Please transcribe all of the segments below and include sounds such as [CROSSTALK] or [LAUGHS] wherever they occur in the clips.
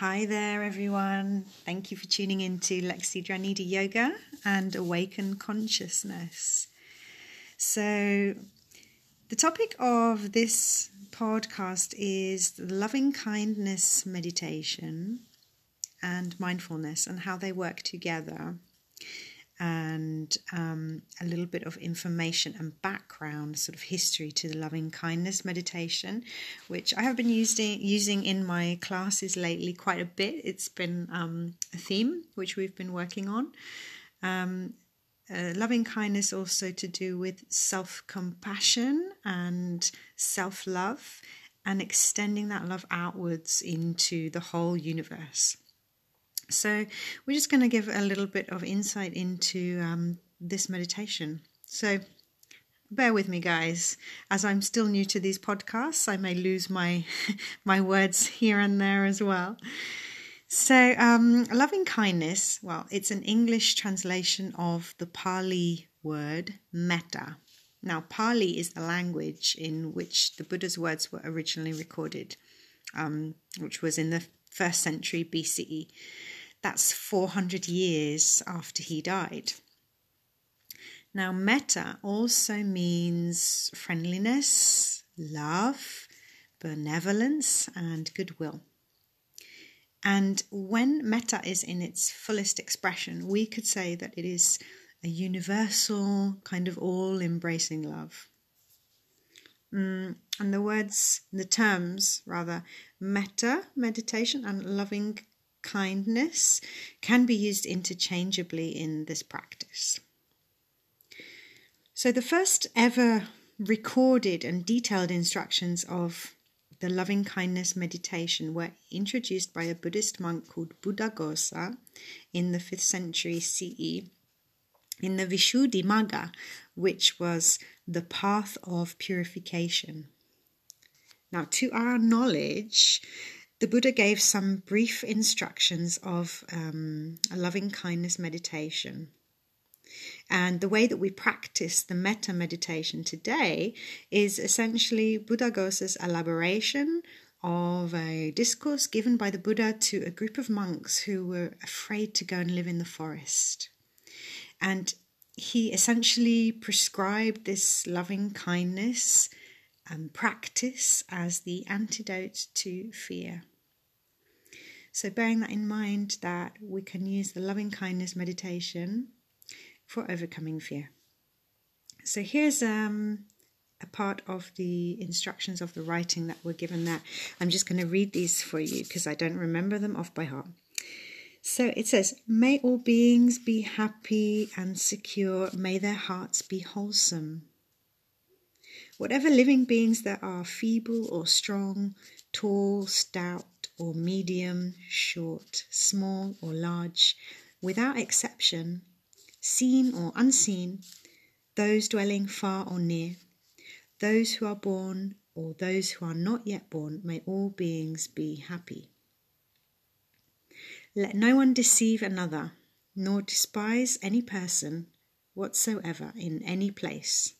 Hi there, everyone. Thank you for tuning in to Lexi Dranidi Yoga and Awaken Consciousness. So, the topic of this podcast is loving kindness meditation and mindfulness and how they work together and um, a little bit of information and background, sort of history to the loving kindness meditation, which I have been using using in my classes lately quite a bit. It's been um, a theme which we've been working on. Um, uh, loving kindness also to do with self compassion and self love, and extending that love outwards into the whole universe. So, we're just going to give a little bit of insight into um, this meditation. So, bear with me, guys, as I'm still new to these podcasts. I may lose my [LAUGHS] my words here and there as well. So, um, loving kindness. Well, it's an English translation of the Pali word metta. Now, Pali is the language in which the Buddha's words were originally recorded, um, which was in the first century BCE. That's 400 years after he died. Now, metta also means friendliness, love, benevolence, and goodwill. And when metta is in its fullest expression, we could say that it is a universal, kind of all embracing love. Mm, and the words, the terms rather, metta, meditation, and loving kindness can be used interchangeably in this practice. So, the first ever recorded and detailed instructions of the loving kindness meditation were introduced by a Buddhist monk called Buddhaghosa in the 5th century CE in the Visuddhimagga, which was the path of purification. Now, to our knowledge, the Buddha gave some brief instructions of um, a loving kindness meditation. And the way that we practice the metta meditation today is essentially Buddhaghosa's elaboration of a discourse given by the Buddha to a group of monks who were afraid to go and live in the forest. And he essentially prescribed this loving kindness and practice as the antidote to fear. So, bearing that in mind, that we can use the loving kindness meditation for overcoming fear. So, here's um, a part of the instructions of the writing that were given there. I'm just going to read these for you because I don't remember them off by heart. So it says, May all beings be happy and secure, may their hearts be wholesome. Whatever living beings there are, feeble or strong, tall, stout or medium, short, small or large, without exception, seen or unseen, those dwelling far or near, those who are born or those who are not yet born, may all beings be happy. Let no one deceive another, nor despise any person whatsoever in any place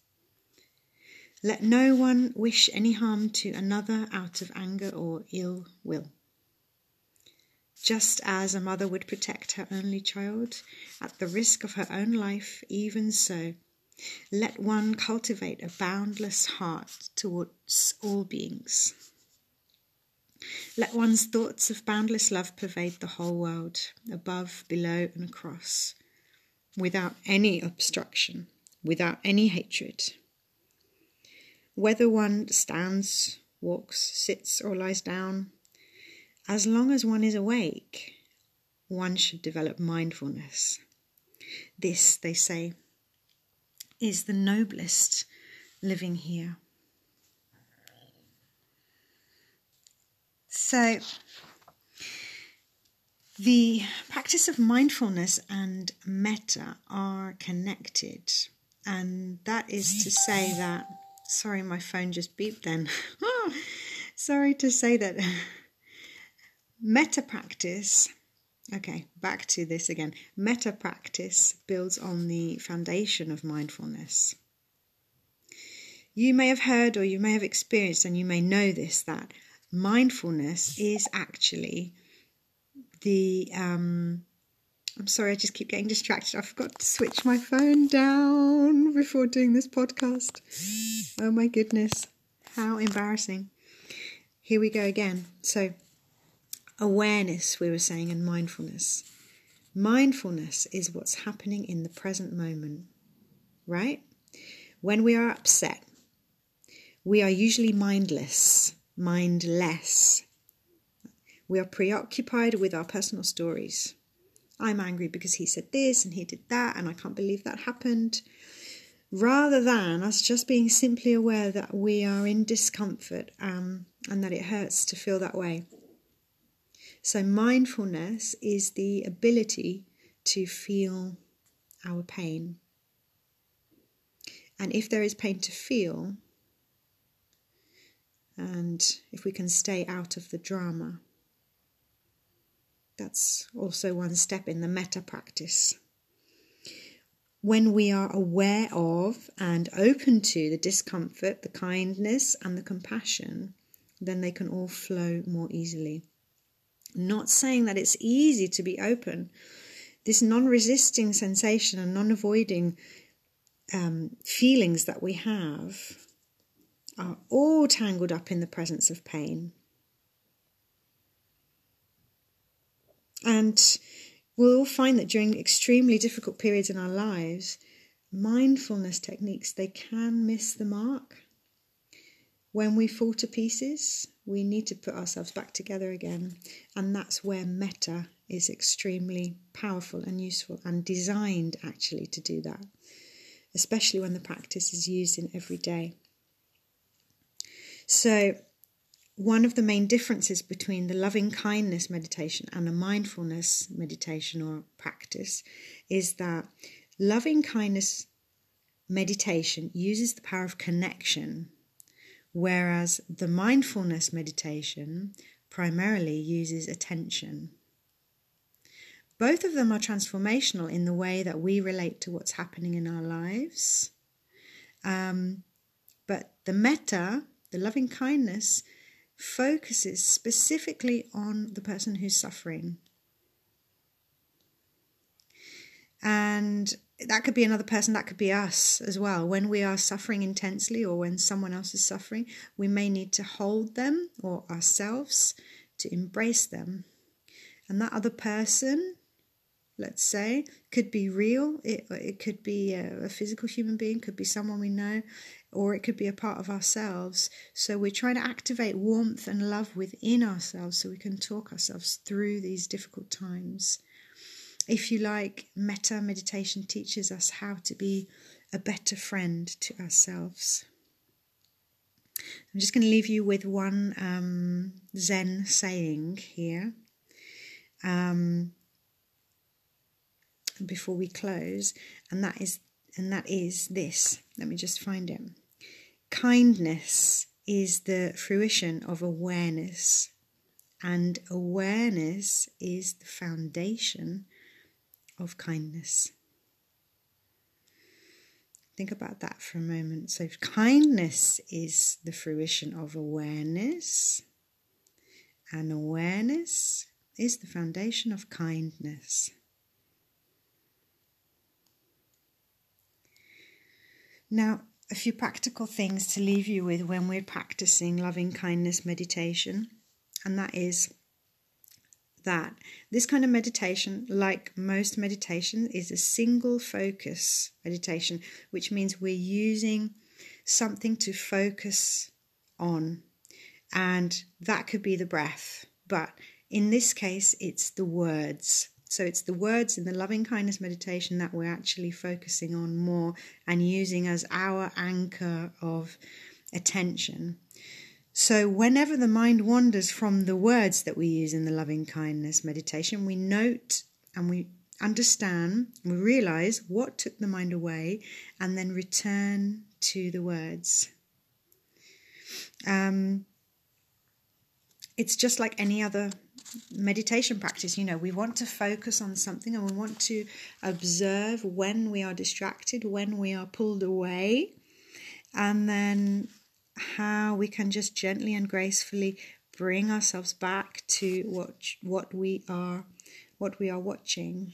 let no one wish any harm to another out of anger or ill will. Just as a mother would protect her only child at the risk of her own life, even so, let one cultivate a boundless heart towards all beings. Let one's thoughts of boundless love pervade the whole world, above, below, and across, without any obstruction, without any hatred. Whether one stands, walks, sits, or lies down, as long as one is awake, one should develop mindfulness. This, they say, is the noblest living here. So, the practice of mindfulness and metta are connected, and that is to say that Sorry, my phone just beeped then. [LAUGHS] Sorry to say that. [LAUGHS] Metta practice. Okay, back to this again. Metta practice builds on the foundation of mindfulness. You may have heard or you may have experienced, and you may know this that mindfulness is actually the um, I'm sorry, I just keep getting distracted. I forgot to switch my phone down before doing this podcast. Oh my goodness, how embarrassing. Here we go again. So, awareness, we were saying, and mindfulness. Mindfulness is what's happening in the present moment, right? When we are upset, we are usually mindless, mindless. We are preoccupied with our personal stories. I'm angry because he said this and he did that, and I can't believe that happened. Rather than us just being simply aware that we are in discomfort um, and that it hurts to feel that way. So, mindfulness is the ability to feel our pain. And if there is pain to feel, and if we can stay out of the drama, that's also one step in the metta practice. When we are aware of and open to the discomfort, the kindness, and the compassion, then they can all flow more easily. Not saying that it's easy to be open. This non resisting sensation and non avoiding um, feelings that we have are all tangled up in the presence of pain. And we'll all find that during extremely difficult periods in our lives, mindfulness techniques they can miss the mark. When we fall to pieces, we need to put ourselves back together again, and that's where metta is extremely powerful and useful and designed actually to do that, especially when the practice is used in every day. So, one of the main differences between the loving kindness meditation and a mindfulness meditation or practice is that loving kindness meditation uses the power of connection, whereas the mindfulness meditation primarily uses attention. Both of them are transformational in the way that we relate to what's happening in our lives. Um, but the metta, the loving kindness, focuses specifically on the person who's suffering. And that could be another person, that could be us as well. When we are suffering intensely or when someone else is suffering, we may need to hold them or ourselves to embrace them. And that other person, let's say, could be real, it, it could be a, a physical human being, could be someone we know, or it could be a part of ourselves. So we're trying to activate warmth and love within ourselves so we can talk ourselves through these difficult times. If you like, metta meditation teaches us how to be a better friend to ourselves. I'm just going to leave you with one um, Zen saying here um, before we close, and that is and that is this. Let me just find it. Kindness is the fruition of awareness, and awareness is the foundation of kindness. Think about that for a moment. So, kindness is the fruition of awareness, and awareness is the foundation of kindness. Now, a few practical things to leave you with when we're practicing loving kindness meditation, and that is that this kind of meditation, like most meditation, is a single focus meditation, which means we're using something to focus on, and that could be the breath, but in this case, it's the words. So it's the words in the loving kindness meditation that we're actually focusing on more and using as our anchor of attention. So, whenever the mind wanders from the words that we use in the loving kindness meditation, we note and we understand, we realize what took the mind away, and then return to the words. Um, it's just like any other meditation practice, you know, we want to focus on something and we want to observe when we are distracted, when we are pulled away, and then how we can just gently and gracefully bring ourselves back to what what we are what we are watching.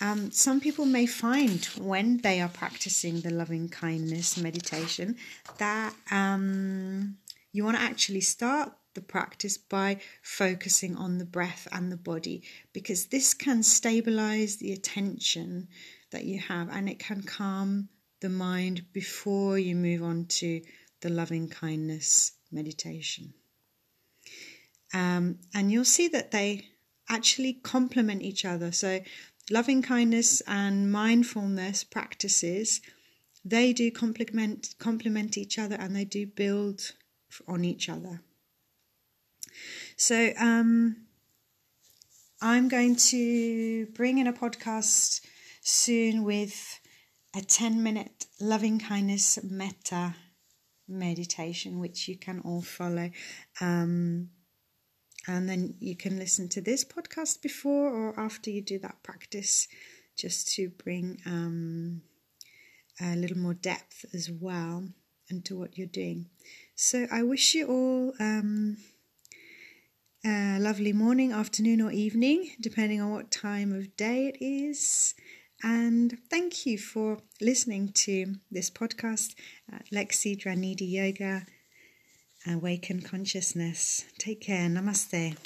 Um, some people may find when they are practicing the loving kindness meditation that um, you want to actually start the practice by focusing on the breath and the body because this can stabilize the attention that you have and it can calm the mind before you move on to the loving kindness meditation. Um, and you'll see that they actually complement each other. So, loving kindness and mindfulness practices they do complement complement each other and they do build on each other. So, um, I'm going to bring in a podcast soon with a 10 minute loving kindness metta meditation, which you can all follow. Um, and then you can listen to this podcast before or after you do that practice, just to bring um, a little more depth as well into what you're doing. So I wish you all um, a lovely morning, afternoon, or evening, depending on what time of day it is. And thank you for listening to this podcast at Lexi Dranidi Yoga Awaken Consciousness. Take care. Namaste.